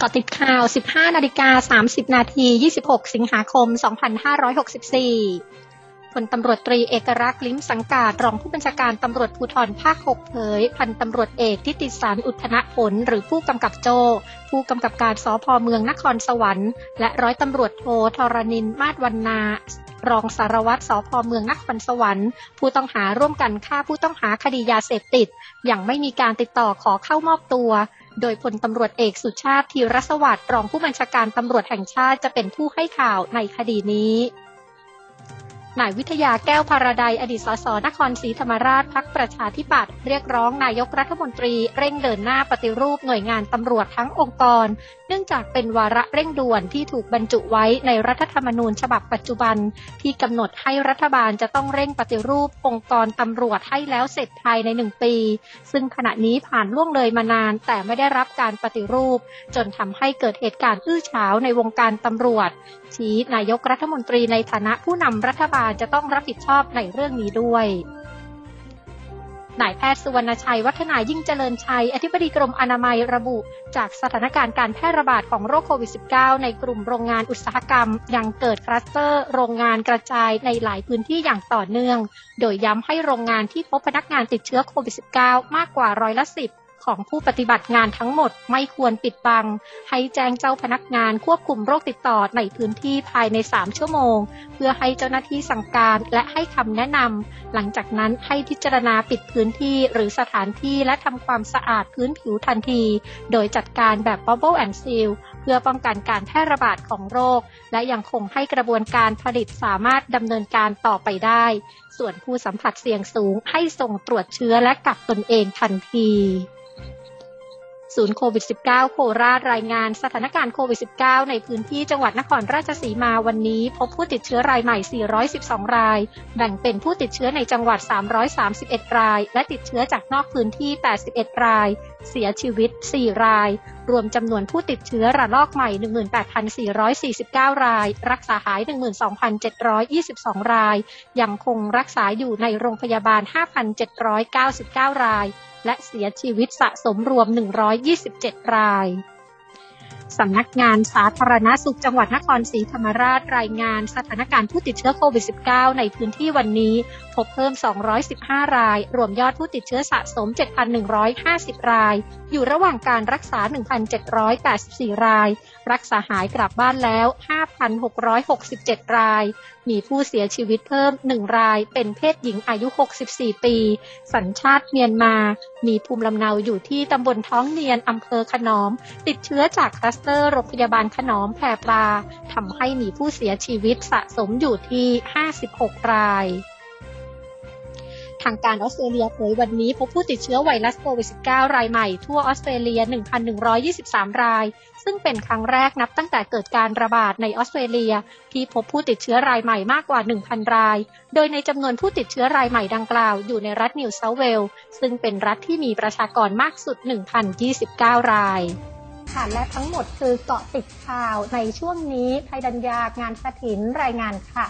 กาะติดข่าว 15 นาฬิกา 30 นาที 26 สิงหาคม 2564 พลตำรวจตรีเอกรักษ์ลิ้มสังกาดรองผู้บัญชาการตำรวจภูธรภาค 6 เผย พันตำรวจเอกทิติสารอุทนผล หรือผู้กำกับโจ ผู้กำกับการสพเมืองนครสวรรค์ และร้อยตำรวจโทธรณินมาศวรรณารองสารวัตรสพเมืองนครสวรรค์ ผู้ต้องหาร่วมกันฆ่าผู้ต้องหาคดียาเสพติด อย่างไม่มีการติดต่อขอเข้ามอบตัว โดยพลตำรวจเอกสุชาติธีรสวัสดิ์รองผู้บัญชาการตำรวจแห่งชาติจะเป็นผู้ให้ข่าวในคดีนี้ นายวิทยาแก้วพาราไดอดีตสสนครศรีธรรมราชพักประชาธิปัตย์เรียกร้องนายกรัฐมนตรีเร่งเดินหน้าปฏิรูปหน่วยงานตำรวจทั้งองค์กร เนื่องจากเป็นวาระเร่งด่วนที่ถูกบรรจุไว้ในรัฐธรรมนูญฉบับปัจจุบัน ที่กำหนดให้รัฐบาลจะต้องเร่งปฏิรูปองค์กรตำรวจให้แล้วเสร็จภายในหนึ่งปี ซึ่งขณะนี้ผ่านล่วงเลยมานาน แต่ไม่ได้รับการปฏิรูป จนทำให้เกิดเหตุการณ์อื้อฉาวในวงการตำรวจ ชี้นายกรัฐมนตรีในฐานะผู้นำรัฐบาลจะต้องรับผิดชอบในเรื่องนี้ด้วยนายแพทย์สุวรรณชัย วัฒนายิ่งเจริญชัย อธิบดีกรมอนามัยระบุ จากสถานการณ์การแพร่ระบาดของโรคโควิด -19 ในกลุ่มโรงงานอุตสาหกรรม ยังเกิดคลัสเตอร์ โรงงานกระจายในหลายพื้นที่อย่างต่อเนื่อง โดยย้ำให้โรงงานที่พบพนักงานติดเชื้อโควิด -19 มากกว่าร้อยละสิบ ของผู้ปฏิบัติงานทั้งหมดไม่ควรปิดบัง ให้แจ้งเจ้าพนักงานควบคุมโรคติดต่อในพื้นที่ภายใน 3 ชั่วโมง เพื่อให้เจ้าหน้าที่สั่งการและให้คำแนะนำ หลังจากนั้นให้พิจารณาปิดพื้นที่หรือสถานที่และทำความสะอาดพื้นผิวทันที โดยจัดการแบบ Bubble and Seal เพื่อป้องกันการแพร่ระบาดของโรค และยังคงให้กระบวนการผลิตสามารถดำเนินการต่อไปได้ ส่วนผู้สัมผัสเสี่ยงสูงให้ส่งตรวจเชื้อและกักตนเองทันที ศูนย์โควิด -19 โคราชรายงานสถานการณ์โควิด -19 ในพื้นที่จังหวัดนครราชสีมาวันนี้ พบผู้ติดเชื้อรายใหม่ 412 ราย แบ่งเป็นผู้ติดเชื้อในจังหวัด 331 ราย และติดเชื้อจากนอกพื้นที่ 81 รายเสียชีวิต 4 ราย รวมจำนวนผู้ติดเชื้อระลอกใหม่ 18,449 ราย รักษาหาย 12,722 ราย ยังคงรักษาอยู่ในโรงพยาบาล 5,799 ราย และเสียชีวิตสะสมรวม 127 ราย สำนักงานสาธารณาสุขจังหวัดนครศรีธรรมราชรายงานสถานการณ์ผู้ติดเชื้อโควิด -19 ในพื้นที่วันนี้ พบเพิ่ม 215 ราย รวมยอดผู้ติดเชื้อสะสม 7,150 ราย อยู่ระหว่างการรักษา 1,784 ราย รักษาหายกลับบ้านแล้ว 5,667 ราย มีผู้เสียชีวิตเพิ่ม 1 ราย เป็นเพศหญิงอายุ 64 ปี สัญชาติเมียนมา มีภูมิลำเนาอยู่ที่ตำบลท้องเนียนอำเภอขนอม ติดเชื้อจากคลัสเตอร์โรงพยาบาลขนอมแพรปลาทำให้มีผู้เสียชีวิตสะสมอยู่ที่ 56 รายทางการออสเตรเลียเผยวันนี้พบผู้ติดเชื้อไวรัสโควิด -19 รายใหม่ทั่วออสเตรเลีย 1,123 ราย ซึ่งเป็นครั้งแรกนับตั้งแต่เกิดการระบาดในออสเตรเลีย ที่พบผู้ติดเชื้อรายใหม่มากกว่า 1,000 ราย โดยในจำนวนผู้ติดเชื้อรายใหม่ดังกล่าวอยู่ในรัฐนิวเซาท์เวลส์ซึ่งเป็นรัฐที่มีประชากรมากสุด 1,029 ราย ค่ะ และทั้งหมดคือเกาะติดข่าวในช่วงนี้ไทยดัญญางานสถินรายงานค่ะ